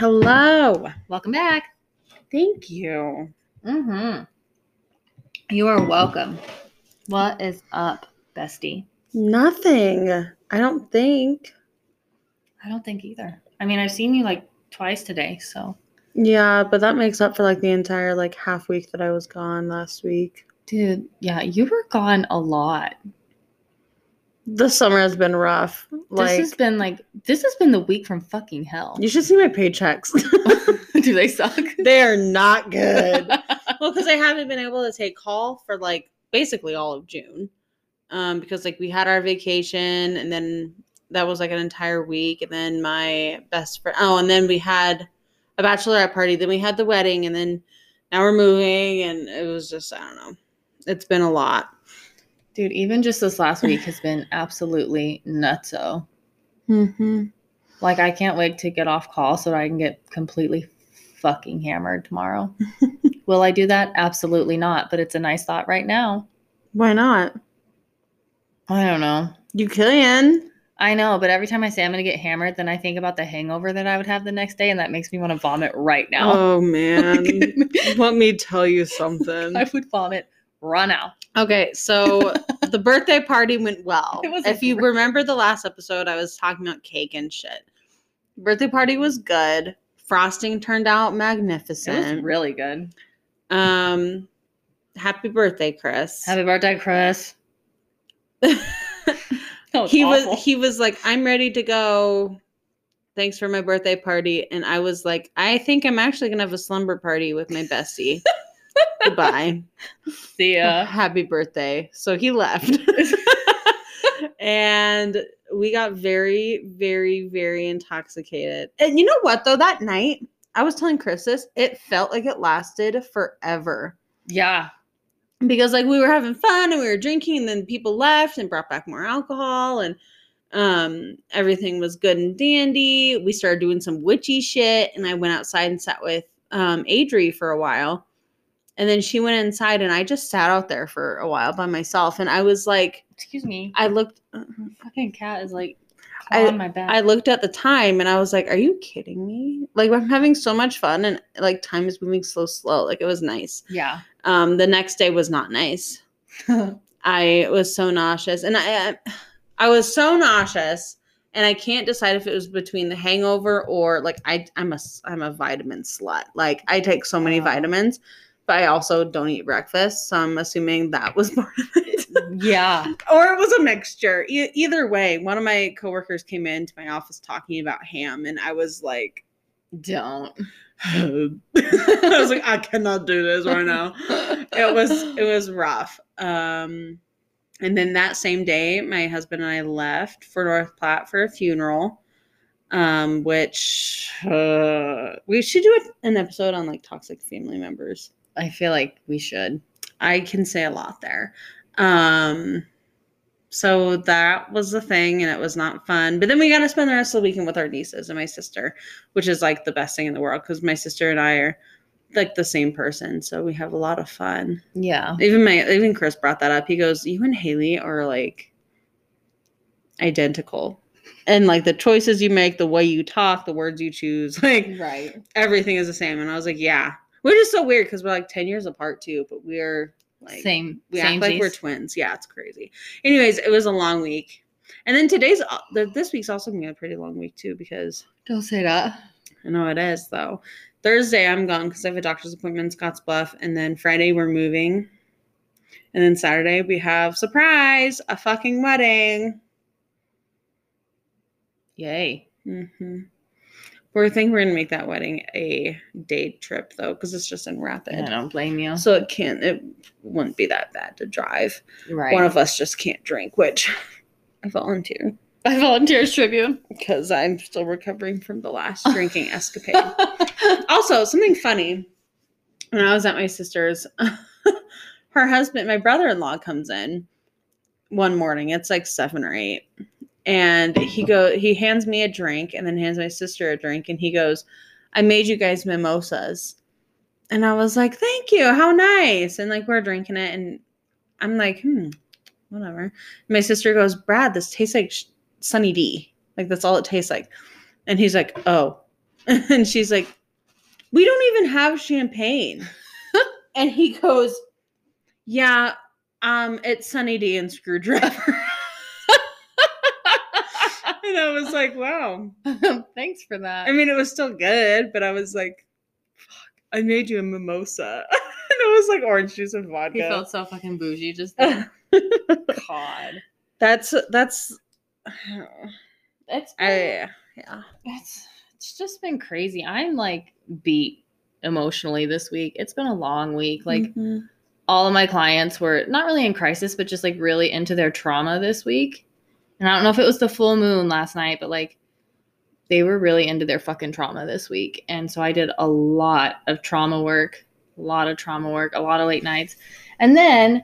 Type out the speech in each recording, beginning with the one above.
Hello. Welcome back. Thank you. Mm-hmm. You are welcome. What is up, bestie? Nothing. I don't think. I don't think either. I mean, I've seen you like twice today, so Yeah, but that makes up for like the entire like half week that I was gone last week. dude, yeah, you were gone a lot. The summer has been rough. Like this has been like this has been the week from fucking hell. you should see my paychecks. Do they suck? they are not good. well, because I haven't been able to take call for like basically all of June. Um, because like we had our vacation and then that was like an entire week, and then my best friend oh, and then we had a bachelorette party, then we had the wedding, and then now we're moving, and it was just I don't know. It's been a lot. Dude, even just this last week has been absolutely nutso. Mm-hmm. Like I can't wait to get off call so that I can get completely fucking hammered tomorrow. Will I do that? Absolutely not. But it's a nice thought right now. Why not? I don't know. You can. I know, but every time I say I'm gonna get hammered, then I think about the hangover that I would have the next day, and that makes me want to vomit right now. Oh man. Let me tell you something. I would vomit right out. Okay, so the birthday party went well. It was if you remember the last episode, I was talking about cake and shit. Birthday party was good. Frosting turned out It was magnificent. really good. um, happy birthday, Chris. Happy birthday, Chris. Was he awful. was he was like, I'm ready to go. Thanks for my birthday party. And I was like, I think I'm actually gonna have a slumber party with my bestie. Goodbye. See ya. happy birthday. So he left. and we got very, very, very intoxicated. And you know what though? That night, I was telling Chris this, it felt like it lasted forever. Yeah. Because like we were having fun and we were drinking, and then people left and brought back more alcohol and um everything was good and dandy. We started doing some witchy shit, and I went outside and sat with um Adri for a while. And then she went inside and I just sat out there for a while by myself. And I was like, Excuse me. I looked Fucking cat is like I- on my back. I looked at the time and I was like, Are you kidding me? Like I'm having so much fun and like time is moving so slow. Like it was nice. yeah. Um the next day was not nice. I was so nauseous, and I, I was so nauseous, and I can't decide if it was between the hangover or like I, I'm a, I'm a vitamin slut. Like I take so many Oh. vitamins, but I also don't eat breakfast, so I'm assuming that was part of it, yeah. or it was a mixture. E- either way, one of my coworkers came into my office talking about ham, and I was like, Don't. I was like, I cannot do this right now it was it was rough. Um, and then that same day, my husband and I left for North Platte for a funeral. Um, which uh, we should do an episode on like toxic family members. I feel like we should. I can say a lot there. Um, so that was the thing, and it was not fun. But then we got to spend the rest of the weekend with our nieces and my sister, which is like the best thing in the world because my sister and I are like the same person, so we have a lot of fun. Yeah. Even my even Chris brought that up. He goes, "You and Haley are like identical." And like the choices you make, the way you talk, the words you choose, like Right. everything is the same. And I was like, yeah, which just so weird because we're like 10 years apart too, but we're like, same. we same act like we're twins. Yeah, it's crazy. Anyways, it was a long week. And then today's, this week's also gonna be a pretty long week too because Don't say that. I know it is though. Thursday I'm gone because I have a doctor's appointment in Scottsbluff. And then Friday we're moving. And then Saturday we have surprise, a fucking wedding. Yay. Mm-hmm. Hmm We're thinking we're gonna make that wedding a day trip though, because it's just in Rapid. I don't blame you. So it can't it wouldn't be that bad to drive. Right. One of us just can't drink, which I volunteer I volunteer as tribute. because I'm still recovering from the last drinking escapade. Also, something funny. When I was at my sister's, her husband, my brother-in-law comes in one morning. It's like seven or eight. And he go he hands me a drink and then hands my sister a drink and he goes, I made you guys mimosas. And I was like, Thank you, how nice. And like we're drinking it and I'm like, hmm, whatever. My sister goes, Brad, this tastes like sh- Sunny D. Like that's all it tastes like. And he's like, oh. and she's like, "We don't even have champagne." and he goes, "Yeah, um, it's Sunny D and Screwdriver." and I was like, "Wow." Thanks for that. I mean, it was still good, but I was like, "Fuck!" I made you a mimosa, and it was like orange juice and vodka. he felt so fucking bougie just then. God. that's that's. It's I yeah. it's it's just been crazy. I'm like beat emotionally this week. It's been a long week. Like Mhm. all of my clients were not really in crisis, but just like really into their trauma this week. And I don't know if it was the full moon last night, but like they were really into their fucking trauma this week. And so I did a lot of trauma work, a lot of trauma work, a lot of late nights. And then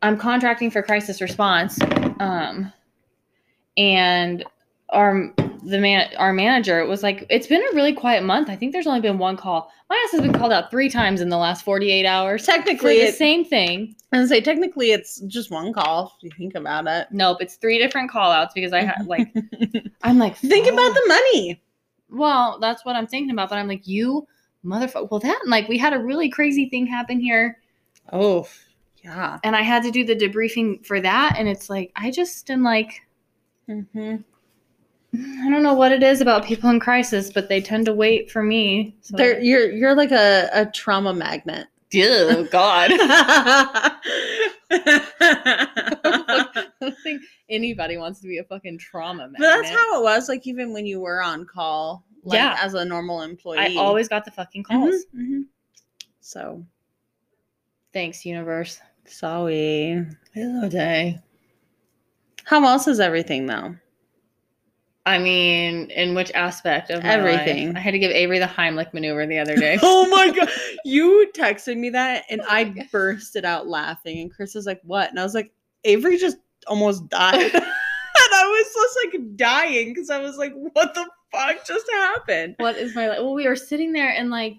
I'm contracting for crisis response. Um, and our the man our manager was like, it's been a really quiet month. I think there's only been one call. My ass has been called out three times in the last 48 hours. Technically, the it, same thing. I say technically it's just one call if you think about it. Nope, it's three different call outs because I had like I'm like think about the money. Well, that's what I'm thinking about, but I'm like, you motherfucker. Well, that and like we had a really crazy thing happen here, Oh, yeah. and I had to do the debriefing for that, and it's like I just am like Mm-hmm. I don't know what it is about people in crisis, but they tend to wait for me. So. They're, you're you're like a, a trauma magnet. oh God. I I don't think anybody wants to be a fucking trauma But that's how it was. Like even when you were on call, like Yeah. as a normal employee, I always got the fucking calls. mhm. So Thanks, universe. sorry. Hello, day. How else is everything though? I mean, in which aspect of my life? Everything. I had to give Avery the Heimlich maneuver the other day. oh my god, you texted me that, and Oh I God. bursted out laughing. And Chris was like, "What?" And I was like, "Avery just almost died," and I was just like dying because I was like, "What the fuck just happened?" what is my life? Well, we were sitting there and like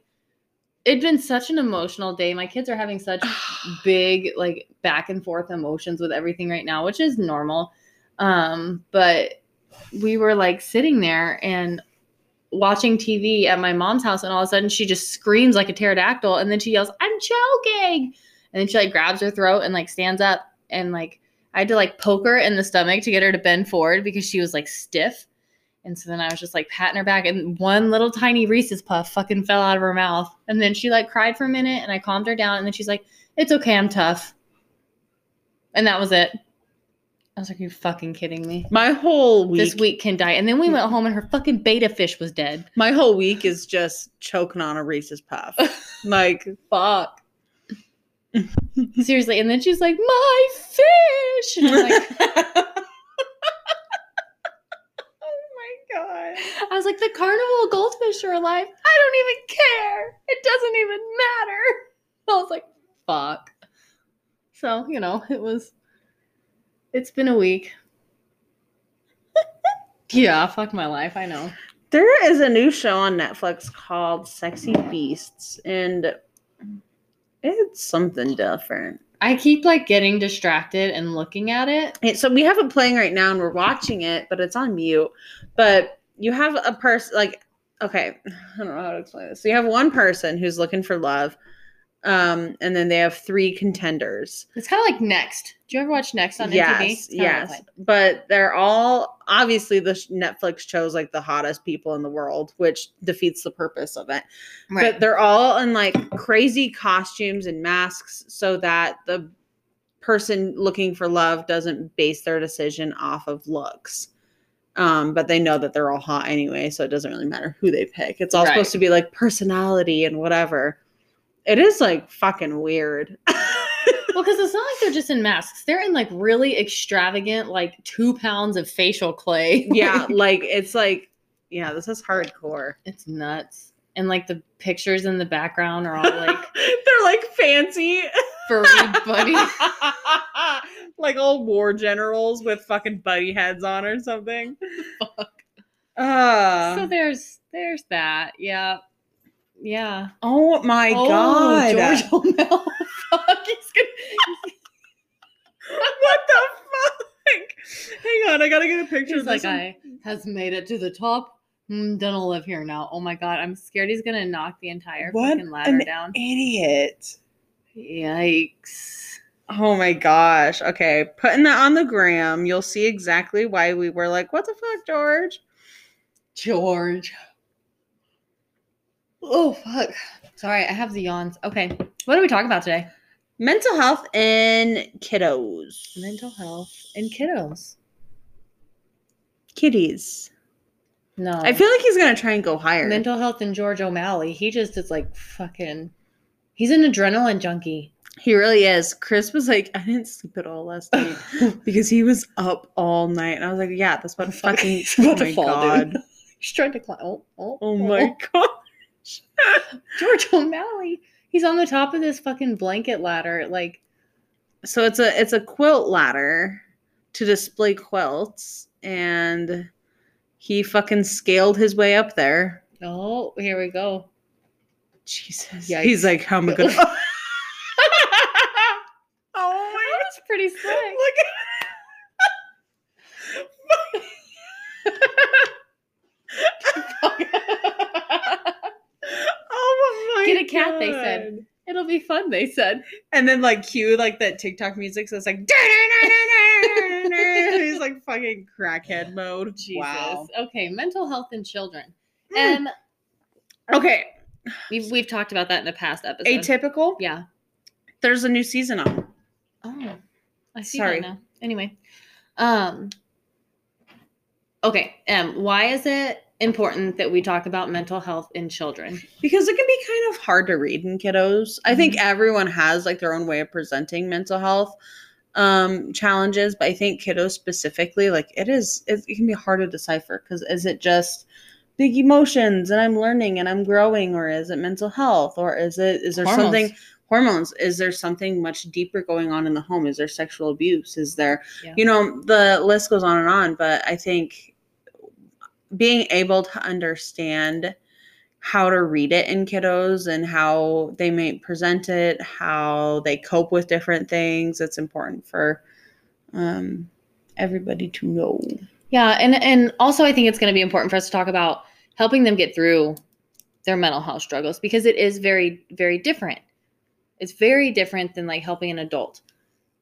it'd been such an emotional day. My kids are having such big like back and forth emotions with everything right now, which is normal. Um, but we were like sitting there and watching TV at my mom's house, and all of a sudden she just screams like a pterodactyl, and then she yells, "I'm choking!" And then she like grabs her throat and like stands up, and like I had to like poke her in the stomach to get her to bend forward because she was like stiff. And so then I was just like patting her back, and one little tiny Reese's puff fucking fell out of her mouth. And then she like cried for a minute, and I calmed her down. And then she's like, "It's okay, I'm tough." And that was it. I was like, "You fucking kidding me? My whole week, This week can die." And then we went home, and her fucking beta fish was dead. my whole week is just choking on a Reese's puff. like, Fuck. Seriously. And then she's like, "My fish." And I'm like, oh my god. I was like, "The carnival goldfish are alive. I don't even care. It doesn't even matter." I was like, "Fuck." So you know, it was. It's been a week. yeah, fuck my life. I know. There is a new show on Netflix called Sexy Beasts, and it's something different. I keep like getting distracted and looking at it. It- so we have it playing right now, and we're watching it, but it's on mute. But you have a person like, okay, I don't know how to explain this. So you have one person who's looking for love, um, and then they have three contenders. It's kind of like Next. Do you ever watch Next on MTV? yes, It's yes, like- but they're all obviously the Netflix chose like the hottest people in the world, which defeats the purpose of it. but they're all in like crazy costumes and masks so that the person looking for love doesn't base their decision off of looks um but they know that they're all hot anyway so it doesn't really matter who they pick it's all Right. supposed to be like personality and whatever it is like fucking weird Well, because it's not like they're just in masks. They're in like really extravagant, like two pounds of facial clay. yeah like it's like yeah this is hardcore it's nuts. And like the pictures in the background are all like they're like fancy furry buddy. like old war generals with fucking buddy heads on or something. Fuck. Uh, so there's there's that. Yeah. Yeah. oh my oh, god. George O'Mel. Fuck. He's gonna what the fuck? Hang on, I gotta get a picture He's of like, this. one. I has made it to the top I'm gonna live here now. Oh my god, I'm scared he's gonna knock the entire What fucking ladder an down. Idiot. Yikes. Oh my gosh. Okay. Putting that on the gram, you'll see exactly why we were like, what the fuck, George? George. Oh fuck. Sorry, I have the yawns. Okay. What are we talking about today? Mental health in kiddos. Mental health in kiddos. Kitties. No. I feel like he's gonna try and go higher. mental health in George O'Malley. He just is like fucking he's an adrenaline junkie. he really is. Chris was like, I didn't sleep at all last night because he was up all night. And I was like, Yeah, that's what Fuck, fucking about oh to my fall, god. dude. He's trying to climb. Oh, oh, Oh my oh. gosh. George O'Malley. He's on the top of this fucking blanket ladder. Like, So it's a it's a quilt ladder to display quilts and he fucking scaled his way up there. oh, here we go. Jesus. Yikes. He's like, how am I gonna Oh my That's pretty slick. Look at Oh my Get a cat, they said. It'll be fun, they said. And then like cue like that TikTok music, so it's like he's like fucking crackhead mode. Jesus. Wow. Okay, mental health in children. Mm. And Okay. we've we've talked about that in a past episode. Atypical. Yeah. There's a new season on. Oh, I see Sorry. that now. Anyway, um, okay. Um, why is it important that we talk about mental health in children? because it can be kind of hard to read in kiddos. I think everyone has like their own way of presenting mental health um challenges, but I think kiddos specifically like it is it, it can be hard to decipher because is it just big emotions and I'm learning and I'm growing or is it mental health or is it is there Hormones. something hormones is there something much deeper going on in the home is there sexual abuse is there Yeah. you know the list goes on and on but i think being able to understand how to read it in kiddos and how they may present it how they cope with different things it's important for um, everybody to know Yeah, and and also I think it's going to be important for us to talk about helping them get through their mental health struggles because it is very very different. It's very different than like helping an adult.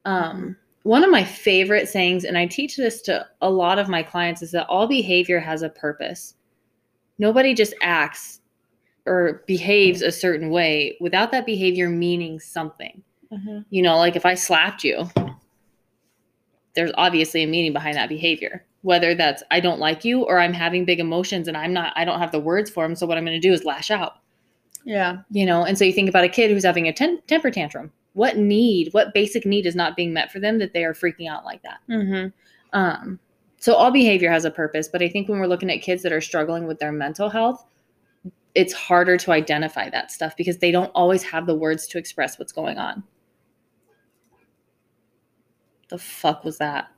Um, one of my favorite sayings, and I teach this to a lot of my clients, is that all behavior has a purpose. Nobody just acts or behaves a certain way without that behavior meaning something. Mm-hmm. You know, like if I slapped you, there's obviously a meaning behind that behavior. Whether that's I don't like you or I'm having big emotions and I'm not, I don't have the words for them. So what I'm going to do is lash out, yeah you know? And so you think about a kid who's having a ten- temper tantrum. What need, what basic need is not being met for them that they are freaking out like that? mm-hmm. Um, so all behavior has a purpose, but I think when we're looking at kids that are struggling with their mental health, it's harder to identify that stuff because they don't always have the words to express what's going on. The fuck was that?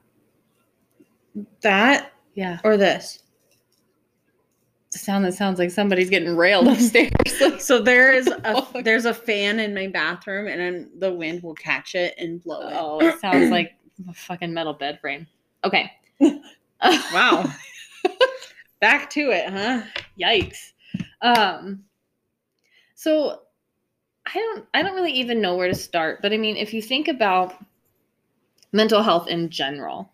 that Yeah. or this sound that sounds like somebody's getting railed upstairs. So there is a there's a fan in my bathroom and then the wind will catch it and blow it oh, it sounds like a fucking metal bed frame. Okay. wow back to it huh Yikes. Um so I don't I don't really even know where to start, but I mean if you think about mental health in general,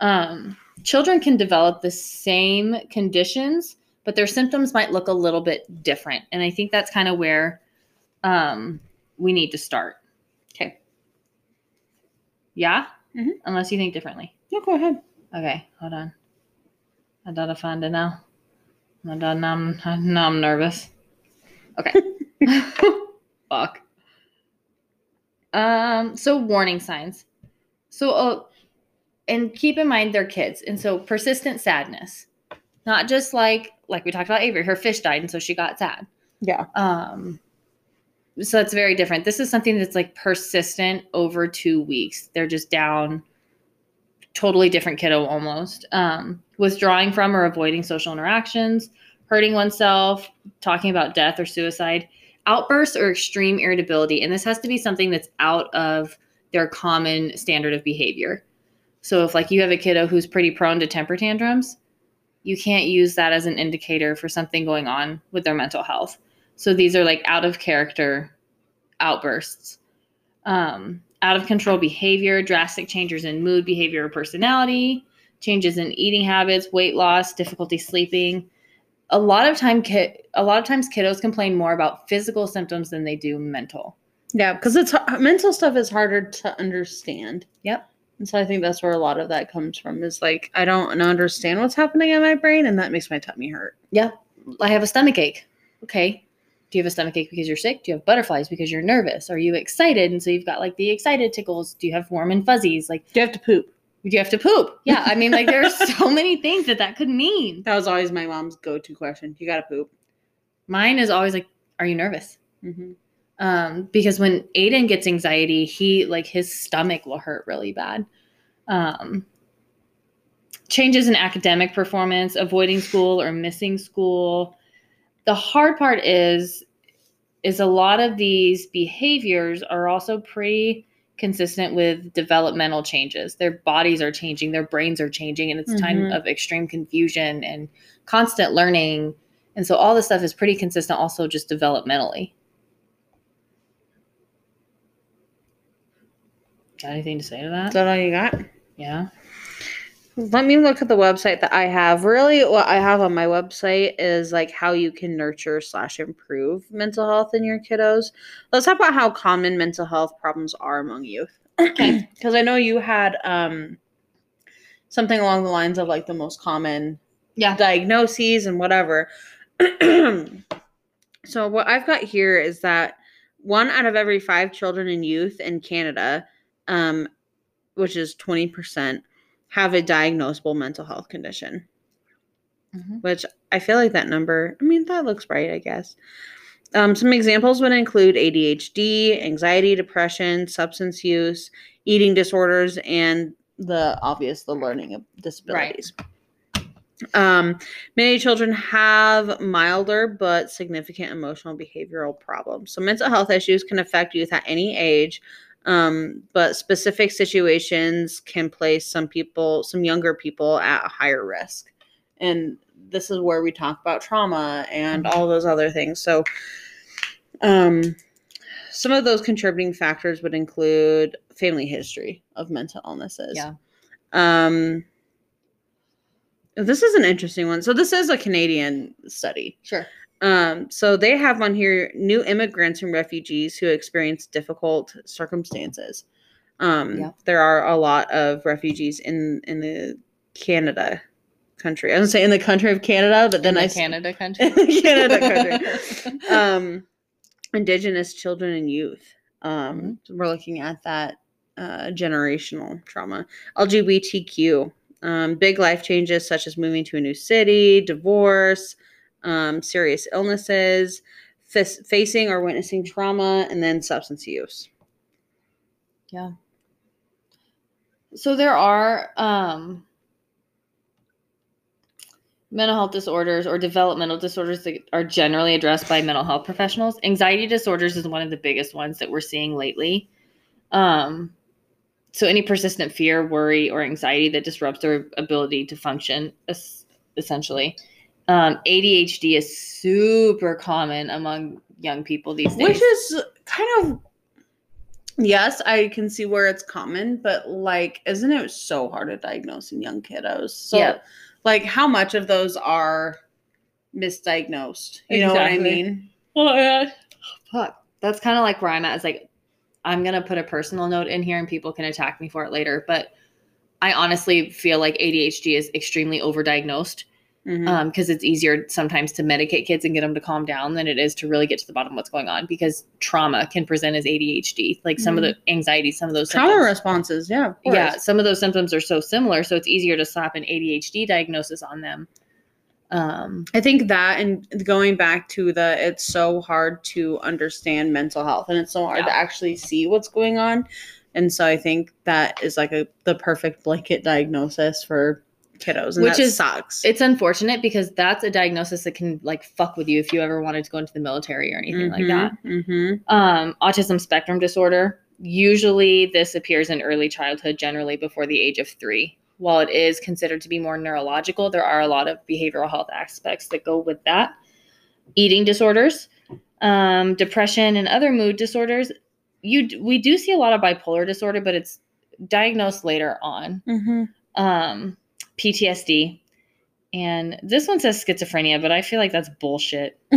um children can develop the same conditions, but their symptoms might look a little bit different. And I think that's kind of where um we need to start. Okay. Yeah? Mhm. Unless you think differently. yeah go ahead Okay, hold on. I gotta find it now. I done, now I'm, now I'm nervous. Okay. Fuck. Um, so warning signs. So, uh, and keep in mind they're kids. And so persistent sadness, not just like, like we talked about Avery, her fish died. And so she got sad. yeah Um, so it's very different. This is something that's like persistent over two weeks. They're just down, totally different kiddo almost. Um, withdrawing from or avoiding social interactions, hurting oneself, talking about death or suicide, outbursts or extreme irritability. And this has to be something that's out of their common standard of behavior. So if like you have a kiddo who's pretty prone to temper tantrums, you can't use that as an indicator for something going on with their mental health. So these are like out of character outbursts. Um, out of control behavior, drastic changes in mood, behavior, or personality, changes in eating habits, weight loss, difficulty sleeping. A lot of time ki- a lot of times kiddos complain more about physical symptoms than they do mental. Yeah, because it's mental stuff is harder to understand. Yep. And so I think that's where a lot of that comes from is like I don't understand what's happening in my brain and that makes my tummy hurt. Yeah. I have a stomach ache. Okay. Do you have a stomach ache because you're sick? Do you have butterflies because you're nervous? Are you excited? And so you've got like the excited tickles. Do you have warm and fuzzies? Like, Do you have to poop? do you have to poop? Yeah. I mean, like, there's so many things that that could mean. That was always my mom's go-to question. You gotta poop. Mine is always like, are you nervous? Mm-hmm. Um, because when Aiden gets anxiety, he like his stomach will hurt really bad. Um, changes in academic performance, avoiding school or missing school. The hard part is is a lot of these behaviors are also pretty consistent with developmental changes. Their bodies are changing, their brains are changing, and it's a time of extreme confusion and constant learning. And so all this stuff is pretty consistent also just developmentally. Got anything to say to Is that? that all you got? Yeah. Let me look at the website that I have. Really, what I have on my website is like how you can nurture slash improve mental health in your kiddos. Let's talk about how common mental health problems are among youth. Okay. Because I know you had um something along the lines of like the most common Yeah. diagnoses and whatever. so what I've got here is that one out of every five children and youth in Canada, um, which is twenty percent, have a diagnosable mental health condition. Mhm. Which I feel like that number. I mean, that looks right. I guess. Um, some examples would include ADHD, anxiety, depression, substance use, eating disorders, and the obvious the learning of disabilities. Um, many children have milder but significant emotional behavioral problems. So mental health issues can affect youth at any age, um, but specific situations can place some people, some younger people, at a higher risk. And this is where we talk about trauma and all those other things. So, um, some of those contributing factors would include family history of mental illnesses. Yeah. Um, this is an interesting one. So this is a Canadian study. Sure. Um, so they have on here new immigrants and refugees who experience difficult circumstances. Um, Yeah. there are a lot of refugees in in the Canada country. I was say in the country of Canada, but then I the s- Canada country. Canada country. um, indigenous children and youth. Um, We're looking at that uh, generational trauma. LGBTQ. Um, big life changes such as moving to a new city, divorce, um, serious illnesses, fis- facing or witnessing trauma, and then substance use. Yeah. So there are um, mental health disorders or developmental disorders that are generally addressed by mental health professionals. Anxiety disorders is one of the biggest ones that we're seeing lately. Um, so any persistent fear, worry, or anxiety that disrupts their ability to function, essentially. Um, ADHD is super common among young people these days. Which is kind of yes, I can see where it's common, but like, isn't it so hard to diagnose in young kiddos? So, Yeah. like, how much of those are misdiagnosed? You know what I mean? Well, yeah. Fuck. That's kind of like where I'm at. Is like, I'm gonna put a personal note in here, and people can attack me for it later. But I honestly feel like ADHD is extremely overdiagnosed Mm-hmm. Um, because it's easier sometimes to medicate kids and get them to calm down than it is to really get to the bottom of what's going on. Because trauma can present as ADHD, like some of the mm-hmm. anxiety, some of those Trauma symptoms- responses, yeah, yeah, some of those symptoms are so similar, so it's easier to slap an ADHD diagnosis on them. Um, I think that and going back to the it's so hard to understand mental health and it's so hard Yeah. to actually see what's going on. And so I think that is like a the perfect blanket diagnosis for kiddos. And Which is- sucks. it's unfortunate because that's a diagnosis that can like fuck with you if you ever wanted to go into the military or anything like that. hmm Um, autism spectrum disorder. Usually, this appears in early childhood, generally before the age of three. while it is considered to be more neurological, there are a lot of behavioral health aspects that go with that. Eating disorders, um, depression, and other mood disorders. You we do see a lot of bipolar disorder, but it's diagnosed later on. Mm-hmm. Um, PTSD, and this one says schizophrenia, but I feel like that's bullshit.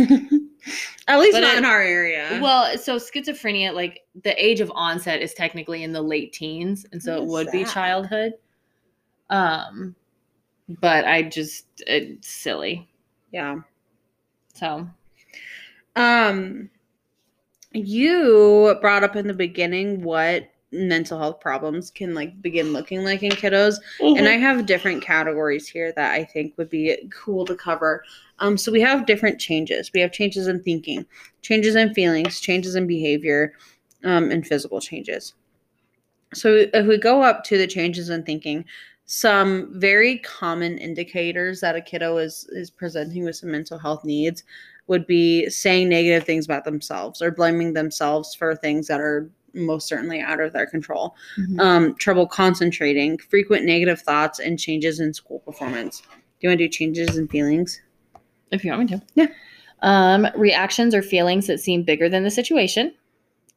At least But not it- in our area. Well, so schizophrenia, like the age of onset is technically in the late teens, and so What it would be childhood. Um, but I just it's silly. yeah. So Um, you brought up in the beginning what mental health problems can like begin looking like in kiddos, and I have different categories here that I think would be cool to cover. Um, so we have different changes. We have changes in thinking, changes in feelings, changes in behavior, um, and physical changes. So if we go up to the changes in thinking, some very common indicators that a kiddo is is presenting with some mental health needs would be saying negative things about themselves or blaming themselves for things that are most certainly out of their control. Um, trouble concentrating, frequent negative thoughts, and changes in school performance. Do you want to do changes in feelings? if you want me to, Yeah. Um, reactions or feelings that seem bigger than the situation.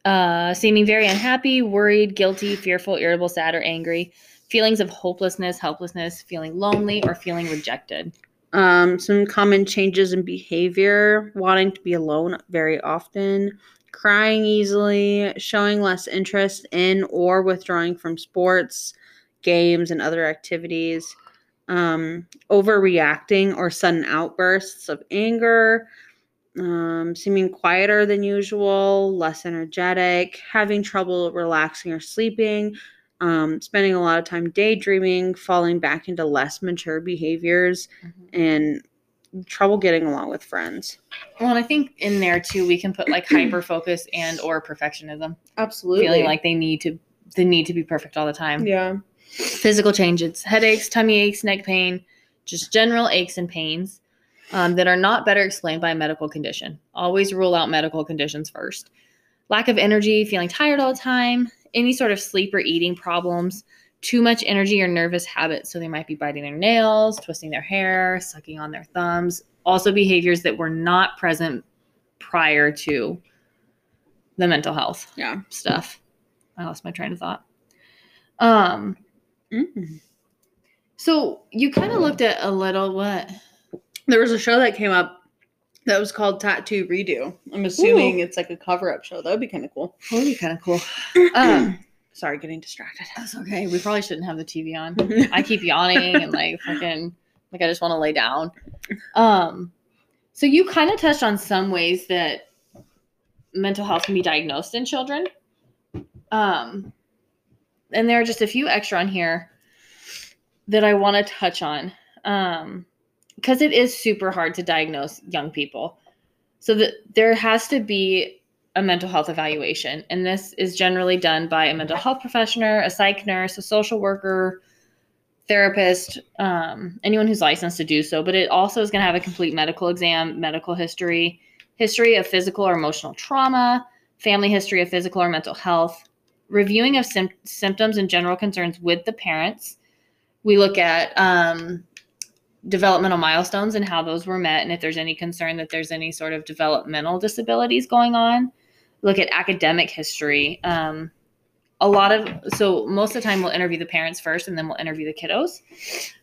Uh, seeming very unhappy, worried, guilty, fearful, irritable, sad, or angry. Feelings of hopelessness, helplessness, feeling lonely, or feeling rejected. Um, some common changes in behavior, wanting to be alone very often, crying easily, showing less interest in or withdrawing from sports, games, and other activities, um, overreacting or sudden outbursts of anger, um, seeming quieter than usual, less energetic, having trouble relaxing or sleeping, um, spending a lot of time daydreaming, falling back into less mature behaviors, and trouble getting along with friends. Well, and I think in there too, we can put like hyper focus and or perfectionism, Absolutely. feeling like they need to they need to be perfect all the time. yeah. Physical changes, headaches, tummy aches, neck pain, just general aches and pains um, that are not better explained by a medical condition. Always rule out medical conditions first. Lack of energy, feeling tired all the time, any sort of sleep or eating problems, too much energy or nervous habits. So they might be biting their nails, twisting their hair, sucking on their thumbs. Also, behaviors that were not present prior to the mental health Yeah. stuff. I lost my train of thought. Um, Mm. so you kind of looked at a little what? There was a show that came up that was called Tattoo Redo. I'm assuming Ooh. it's like a cover up show. That would be kind of cool. That would be kind of cool. Um, Sorry, getting distracted. that's okay. We probably shouldn't have the TV on. I keep yawning and like fucking like I just want to lay down. Um, so you kind of touched on some ways that mental health can be diagnosed in children. Um, and there are just a few extra on here that I want to touch on. Um, because it is super hard to diagnose young people. So that there has to be a mental health evaluation, and this is generally done by a mental health professional, a psych nurse, a social worker, therapist, um, anyone who's licensed to do so. But it also is going to have a complete medical exam, medical history, history of physical or emotional trauma, family history of physical or mental health, reviewing of sym- symptoms and general concerns with the parents. We look at um, developmental milestones and how those were met, and if there's any concern that there's any sort of developmental disabilities going on. Look at academic history. Um, a lot of so most of the time we'll interview the parents first, and then we'll interview the kiddos.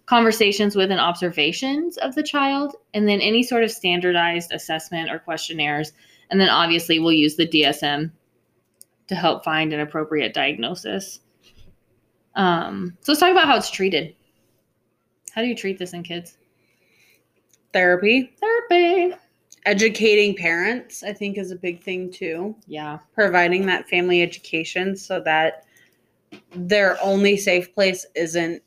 Conversations with and observations of the child, and then any sort of standardized assessment or questionnaires, and then obviously we'll use the DSM to help find an appropriate diagnosis. Um, so let's talk about how it's treated. How do you treat this in kids? Therapy. Therapy. Educating parents, I think, is a big thing too. Yeah. Providing that family education so that their only safe place isn't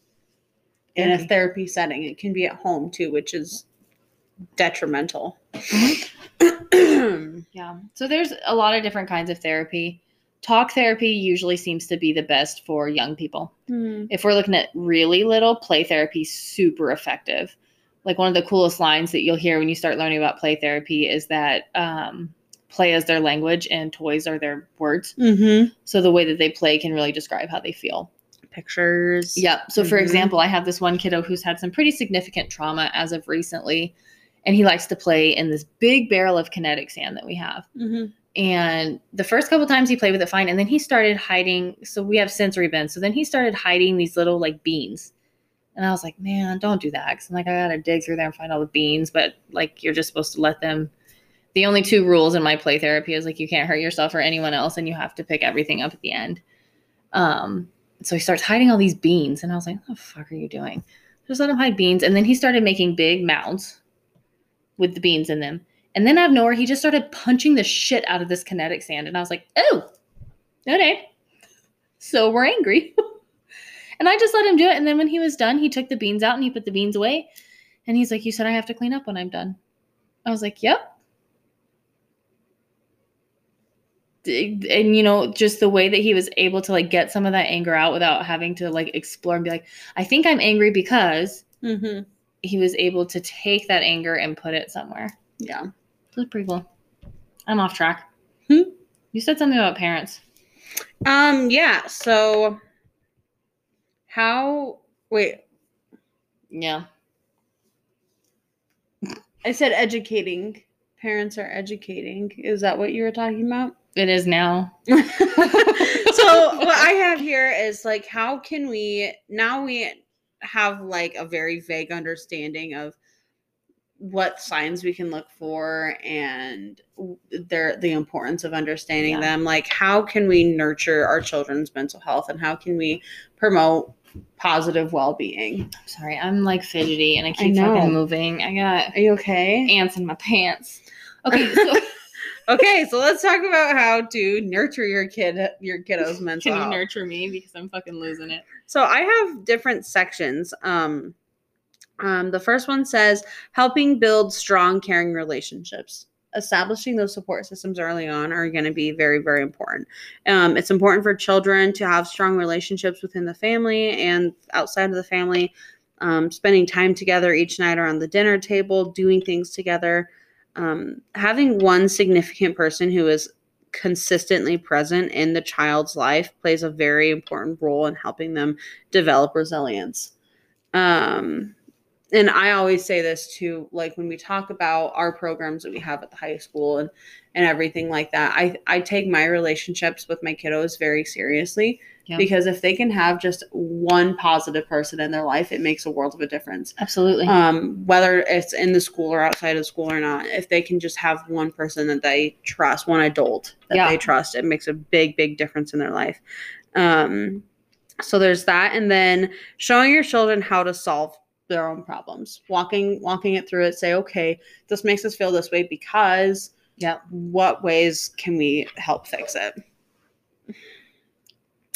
in a Therapy. setting. It can be at home too, which is detrimental. Yeah. So there's a lot of different kinds of therapy. Talk therapy usually seems to be the best for young people. Hmm. If we're looking at really little, play therapy super effective. Like one of the coolest lines that you'll hear when you start learning about play therapy is that um, play is their language and toys are their words. Mm-hmm. So the way that they play can really describe how they feel. pictures. Yep. So, for Mhm. example, I have this one kiddo who's had some pretty significant trauma as of recently, and he likes to play in this big barrel of kinetic sand that we have. Mhm. And the first couple times he played with it fine, and then he started hiding. So we have sensory bins. So then he started hiding these little like beans. And I was like, man, don't do that. Cause I'm like, I gotta dig through there and find all the beans. But like, you're just supposed to let them. The only two rules in my play therapy is like, you can't hurt yourself or anyone else, and you have to pick everything up at the end. Um, so he starts hiding all these beans, and I was like, what the fuck are you doing? Just let him hide beans. And then he started making big mounds with the beans in them. And then out of nowhere, he just started punching the shit out of this kinetic sand. And I was like, oh, okay. So we're angry. and I just let him do it. And then when he was done, he took the beans out and he put the beans away. And he's like, You said I have to clean up when I'm done. I was like, Yep. And you know, just the way that he was able to like get some of that anger out without having to like explore and be like, I think I'm angry because Mhm. he was able to take that anger and put it somewhere. Yeah. That's pretty cool. I'm off track. Hmm? You said something about parents. Um. Yeah. So, how? Wait. Yeah. I said educating. Parents are educating. Is that what you were talking about? It is now. so what I have here is like how can we now we have like a very vague understanding of what signs we can look for and their the importance of understanding Yeah. them like how can we nurture our children's mental health and how can we promote positive well-being I'm sorry, I'm like fidgety and I I keep know. fucking moving. I got are you okay ants in my pants. Okay, so okay so let's talk about how to nurture your kid your kiddos mental can you health nurture me because I'm fucking losing it. So I have different sections. Um, um, the first one says helping build strong, caring relationships. Establishing those support systems early on are going to be very, very important. Um, it's important for children to have strong relationships within the family and outside of the family. Um, spending time together each night around the dinner table, doing things together. Um, having one significant person who is consistently present in the child's life plays a very important role in helping them develop resilience. Um, and I always say this too, like when we talk about our programs that we have at the high school and and everything like that, I I take my relationships with my kiddos very seriously Yeah. because if they can have just one positive person in their life, it makes a world of a difference Absolutely. um, whether it's in the school or outside of school or not, if they can just have one person that they trust, one adult that Yeah. they trust, it makes a big, big difference in their life. Um, so there's that, and then showing your children how to solve their own problems, walking, walking it through it. Say, okay, this makes us feel this way because. yeah What ways can we help fix it?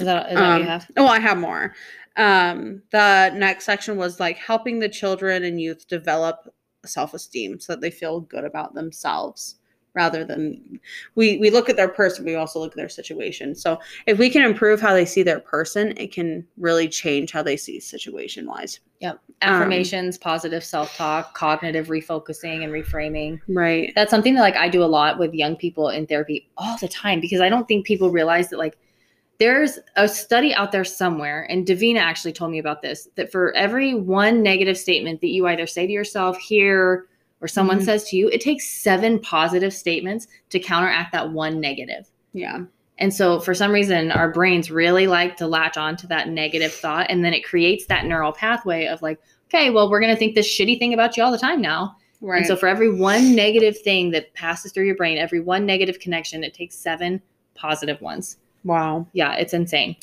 is that, is that what Um, you have? Oh, I have more. Um, the next section was like helping the children and youth develop self esteem so that they feel good about themselves rather than we we look at their person we also look at their situation so if we can improve how they see their person it can really change how they see situation wise Yep. um, Affirmations, positive self talk, cognitive refocusing, and reframing. right that's something that like I do a lot with young people in therapy all the time because I don't think people realize that like there's a study out there somewhere and Davina actually told me about this that for every one negative statement that you either say to yourself here or someone Mhm. says to you it takes seven positive statements to counteract that one negative. yeah And so for some reason our brains really like to latch on to that negative thought and then it creates that neural pathway of like okay well we're going to think this shitty thing about you all the time now right and so for every one negative thing that passes through your brain, every one negative connection, it takes seven positive ones. wow Yeah, it's insane.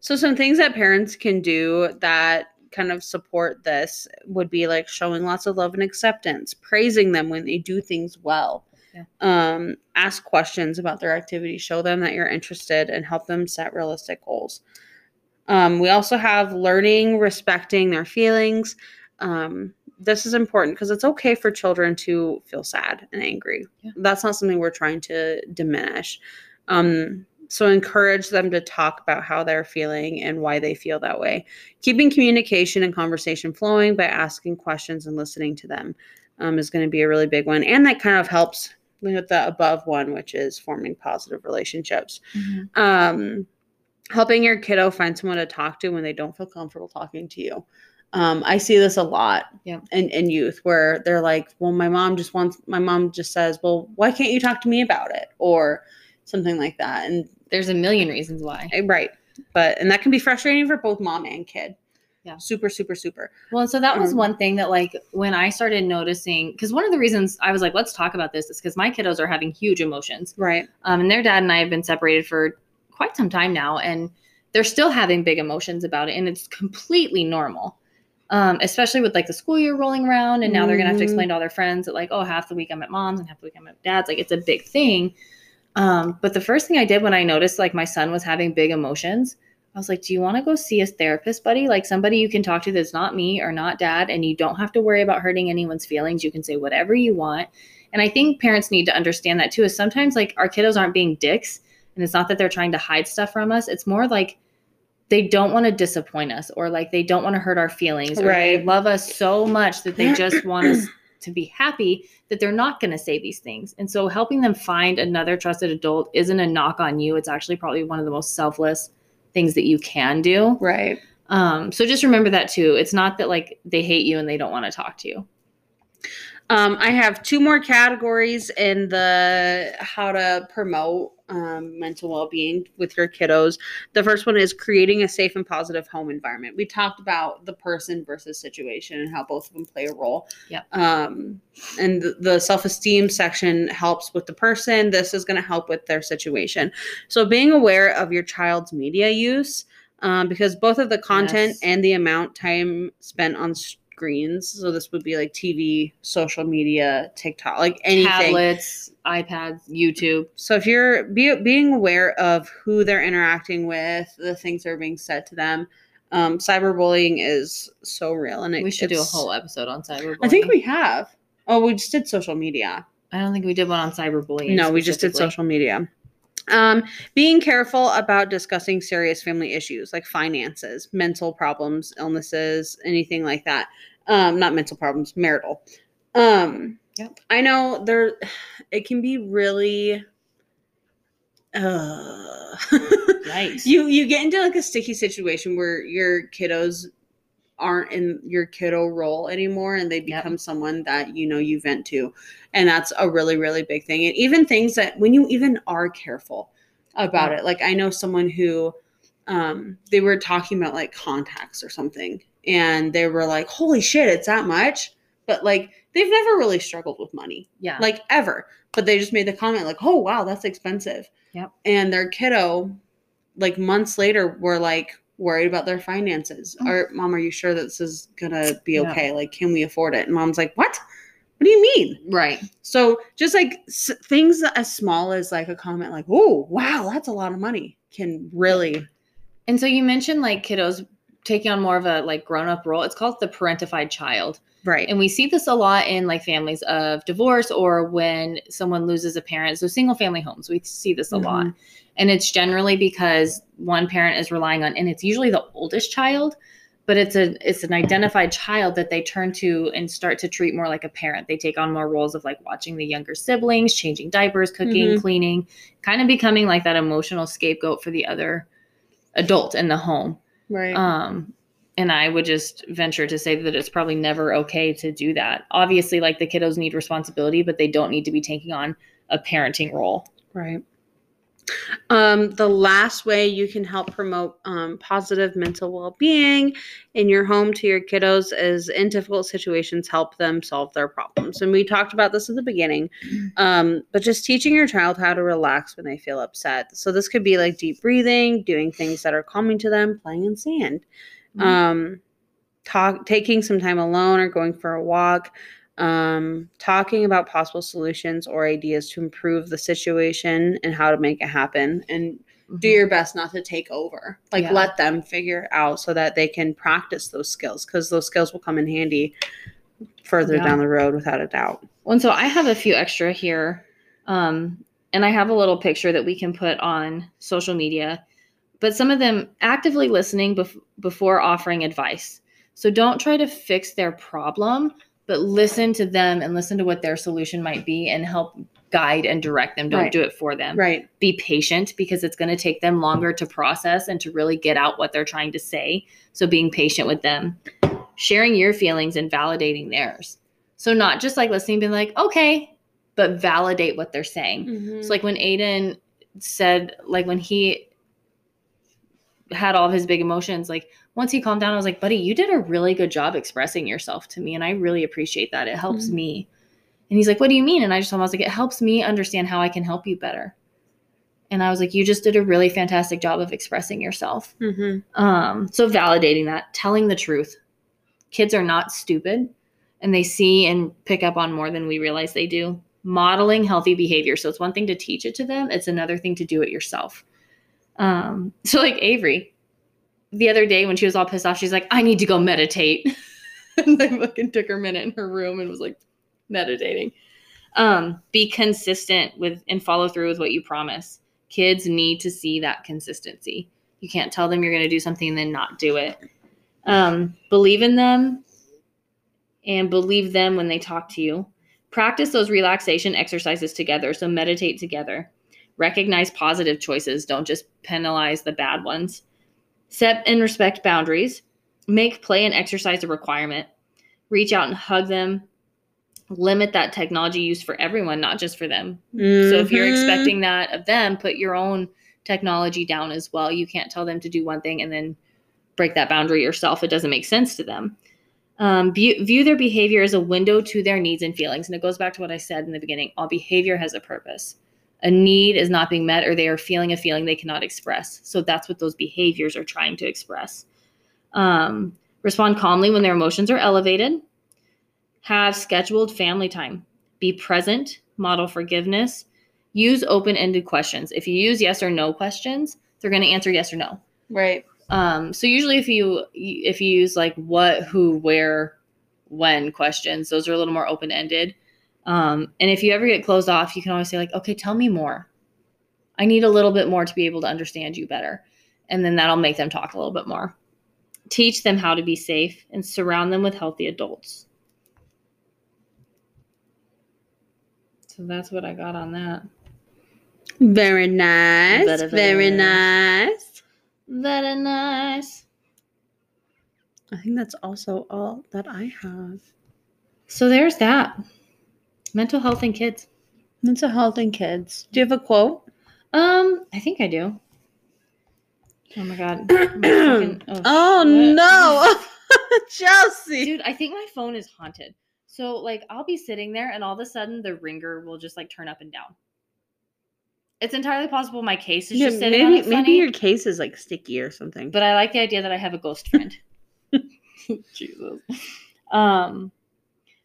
So some things that parents can do that kind of support this would be like showing lots of love and acceptance, praising them when they do things well. Yeah. Um, ask questions about their activity, show them that you're interested and help them set realistic goals. Um, we also have learning, respecting their feelings. Um, this is important because it's okay for children to feel sad and angry. Yeah. That's not something we're trying to diminish. Um, so encourage them to talk about how they're feeling and why they feel that way. Keeping communication and conversation flowing by asking questions and listening to them um, is going to be a really big one. And that kind of helps with the above one, which is forming positive relationships. Um, helping your kiddo find someone to talk to when they don't feel comfortable talking to you. Um, I see this a lot Yeah. in, in youth where they're like, well, my mom just wants, my mom just says, well, why can't you talk to me about it? Or something like that. And There's a million reasons why. eh, right. But, and that can be frustrating for both mom and kid. Yeah. Super, super, super. Well, so that was Um, one thing that, like, when I started noticing, because one of the reasons I was like, let's talk about this is because my kiddos are having huge emotions. Right. Um, and their dad and I have been separated for quite some time now, and they're still having big emotions about it, and it's completely normal. Um, especially with like the school year rolling around, and now they're gonna have to Mhm. explain to all their friends that like, oh, half the week I'm at mom's and half the week I'm at dad's. Like, it's a big thing. Um, but the first thing I did when I noticed like my son was having big emotions, I was like, do you want to go see a therapist, buddy? Like somebody you can talk to that's not me or not dad, and you don't have to worry about hurting anyone's feelings. You can say whatever you want. And I think parents need to understand that too. Is sometimes like our kiddos aren't being dicks, and it's not that they're trying to hide stuff from us. It's more like they don't want to disappoint us, or like they don't want to hurt our feelings, or they Right. love us so much that they just want us to be happy that they're not going to say these things. And so helping them find another trusted adult isn't a knock on you. It's actually probably one of the most selfless things that you can do. Right. Um, so just remember that too. It's not that like they hate you and they don't want to talk to you. Um, I have two more categories in the how to promote um, mental well being with your kiddos. The first one is creating a safe and positive home environment. We talked about the person versus situation and how both of them play a role. Yep. Um, and the, the self esteem section helps with the person. This is going to help with their situation. So being aware of your child's media use. Um, because both of the content Yes. and the amount time spent on screens. So this would be like TV, social media, TikTok, like anything. Tablets, iPads, YouTube. So if you're be, being aware of who they're interacting with, the things that are being said to them, um, cyberbullying is so real, and it, We should do a whole episode on cyberbullying. I think we have. Oh, we just did social media. I don't think we did one on cyberbullying. No, we just did social media. Um, being careful about discussing serious family issues like finances, mental problems, illnesses, anything like that. Um, not mental problems, marital. Um, Yep. I know there, it can be really. Uh, Yikes. you you get into like a sticky situation where your kiddos aren't in your kiddo role anymore and they Yep. become someone that you know you vent to and that's a really really big thing and even things that when you even are careful about it like i know someone who um they were talking about like contacts or something and they were like holy shit it's that much but like they've never really struggled with money yeah. like ever. But they just made the comment like, "Oh wow, that's expensive." Yep. And their kiddo, like months later, were like worried about their finances. Mm. Or, mom, are you sure that this is gonna be Yeah. okay? Like, can we afford it? And mom's like, "What? What do you mean?" right. So just like s- things as small as like a comment, like, "Oh wow, that's a lot of money," can really And so you mentioned like kiddos taking on more of a like grown up role. It's called the parentified child. Right. And we see this a lot in like families of divorce or when someone loses a parent. So single family homes, we see this a lot. Mhm. And it's generally because one parent is relying on and it's usually the oldest child, but it's a it's an identified child that they turn to and start to treat more like a parent. They take on more roles of like watching the younger siblings, changing diapers, cooking, Mhm. cleaning, kind of becoming like that emotional scapegoat for the other adult in the home. right. Um, and I would just venture to say that it's probably never okay to do that. Obviously, like the kiddos need responsibility, but they don't need to be taking on a parenting role. Right. Um, the last way you can help promote um, positive mental well being in your home to your kiddos is in difficult situations, help them solve their problems. And we talked about this at the beginning, um, but just teaching your child how to relax when they feel upset. So, this could be like deep breathing, doing things that are calming to them, playing in sand, Mhm. um, talk, taking some time alone or going for a walk um, talking about possible solutions or ideas to improve the situation and how to make it happen and do Mhm. your best not to take over like Yeah. let them figure out so that they can practice those skills because those skills will come in handy further Yeah. down the road without a doubt Well, and so I have a few extra here. Um, and I have a little picture that we can put on social media. But some of them actively listening bef- before offering advice. So don't try to fix their problem, but listen to them and listen to what their solution might be and help guide and direct them. Don't Right. do it for them. Right. Be patient because it's going to take them longer to process and to really get out what they're trying to say. So being patient with them, sharing your feelings and validating theirs. So not just like listening, being like, okay, but validate what they're saying. Mm-hmm. It's like when Aiden said, like when he had all of his big emotions, like once he calmed down, I was like, buddy, you did a really good job expressing yourself to me. And I really appreciate that. It helps Mhm. me. And he's like, what do you mean? And I just told him, I was like, it helps me understand how I can help you better. And I was like, you just did a really fantastic job of expressing yourself. Mm-hmm. Um, so validating that, telling the truth. Kids are not stupid and they see and pick up on more than we realize they do. Modeling healthy behavior. So it's one thing to teach it to them, it's another thing to do it yourself. Um, so like Avery, the other day when she was all pissed off, she's like, I need to go meditate. and I fucking took her minute in her room and was like meditating. Um, be consistent with and follow through with what you promise. Kids need to see that consistency. You can't tell them you're going to do something and then not do it. Um, believe in them and believe them when they talk to you. Practice those relaxation exercises together. So meditate together. Recognize positive choices. Don't just penalize the bad ones. Set and respect boundaries. Make play and exercise a requirement. Reach out and hug them. Limit that technology use for everyone, not just for them. So if you're Mhm. expecting that of them, put your own technology down as well. You can't tell them to do one thing and then break that boundary yourself. It doesn't make sense to them. Um, view, view their behavior as a window to their needs and feelings. And it goes back to what I said in the beginning all behavior has a purpose. A need is not being met, or they are feeling a feeling they cannot express. So that's what those behaviors are trying to express. Um, respond calmly when their emotions are elevated. Have scheduled family time. Be present. Model forgiveness. Use open ended questions. If you use yes or no questions, they're going to answer yes or no. Right. Um, so usually if you if you use like what, who, where, when questions, those are a little more open ended. Um, and if you ever get closed off, you can always say like, okay, tell me more. I need a little bit more to be able to understand you better, and then that'll make them talk a little bit more. Teach them how to be safe and surround them with healthy adults. So that's what I got on that. Very nice. Very, Very, very nice. Very nice. I think that's also all that I have. So there's that. Mental health in kids. Mental health in kids. Do you have a quote? Um, I think I do. Oh my god. Fucking- Oh, shit. no, Chelsea. Dude, I think my phone is haunted. So like I'll be sitting there and all of a sudden the ringer will just like turn up and down. It's entirely possible my case is Yeah, just sitting on maybe maybe your case is like sticky or something. but I like the idea that I have a ghost friend. Jesus. Um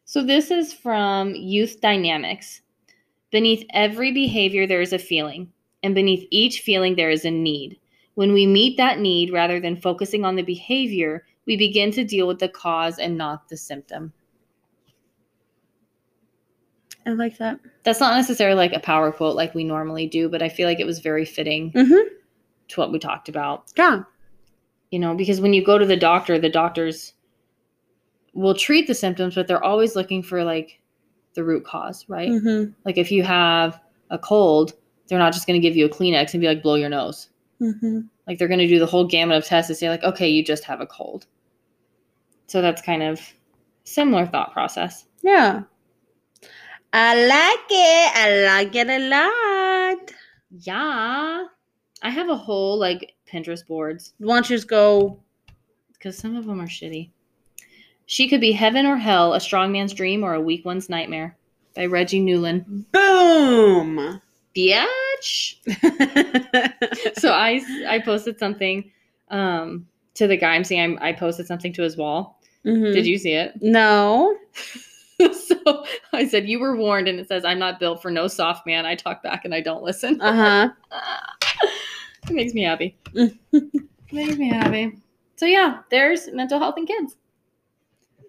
so this is from Youth Dynamics. Beneath every behavior there is a feeling, and beneath each feeling there is a need. When we meet that need rather than focusing on the behavior, we begin to deal with the cause and not the symptom. I like that. That's not necessarily like a power quote like we normally do, but I feel like it was very fitting Mm-hmm. to what we talked about. Yeah. You know, because when you go to the doctor, the doctors will treat the symptoms, but they're always looking for like the root cause, right? Mm-hmm. Like if you have a cold, they're not just going to give you a Kleenex and be like, blow your nose. Mm-hmm. Like they're going to do the whole gamut of tests to say, like, okay, you just have a cold. So that's kind of similar thought process. Yeah. I like it. I like it a lot. Yeah. I have a whole like Pinterest boards Why don't you just go? because some of them are shitty. She could be heaven or hell, a strong man's dream or a weak one's nightmare by Reggie Newland. Boom. Bitch. so I I posted something um to the guy I'm seeing. I, I posted something to his wall. Mhm. Did you see it? No. so I said, You were warned, and it says, I'm not built for no soft man. I talk back and I don't listen. Uh huh. it makes me happy. makes me happy. So, yeah, there's mental health in kids.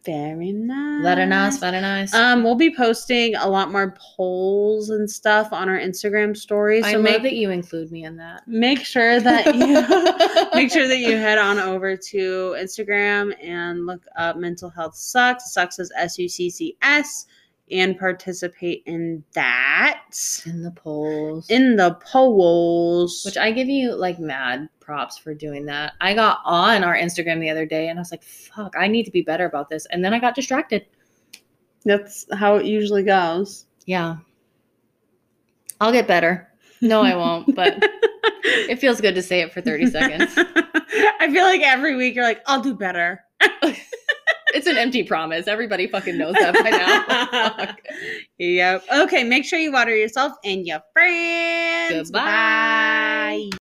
Very nice. Very nice, very nice. Um, we'll be posting a lot more polls and stuff on our Instagram stories. I So love make that you include me in that. make sure that you make sure that you head on over to Instagram and look up Mental Health Sucks. Sucks is S U C C S. and participate in that In the polls. in the polls. which I give you like mad props for doing that. I got on our Instagram the other day and I was like, fuck, I need to be better about this. And then I got distracted. That's how it usually goes. Yeah. I'll get better. No, I won't, but it feels good to say it for 30 seconds. I feel like every week you're like, I'll do better. It's an empty promise. Everybody fucking knows that by now. Yep. Okay, make sure you water yourself and your friends. Goodbye. Bye.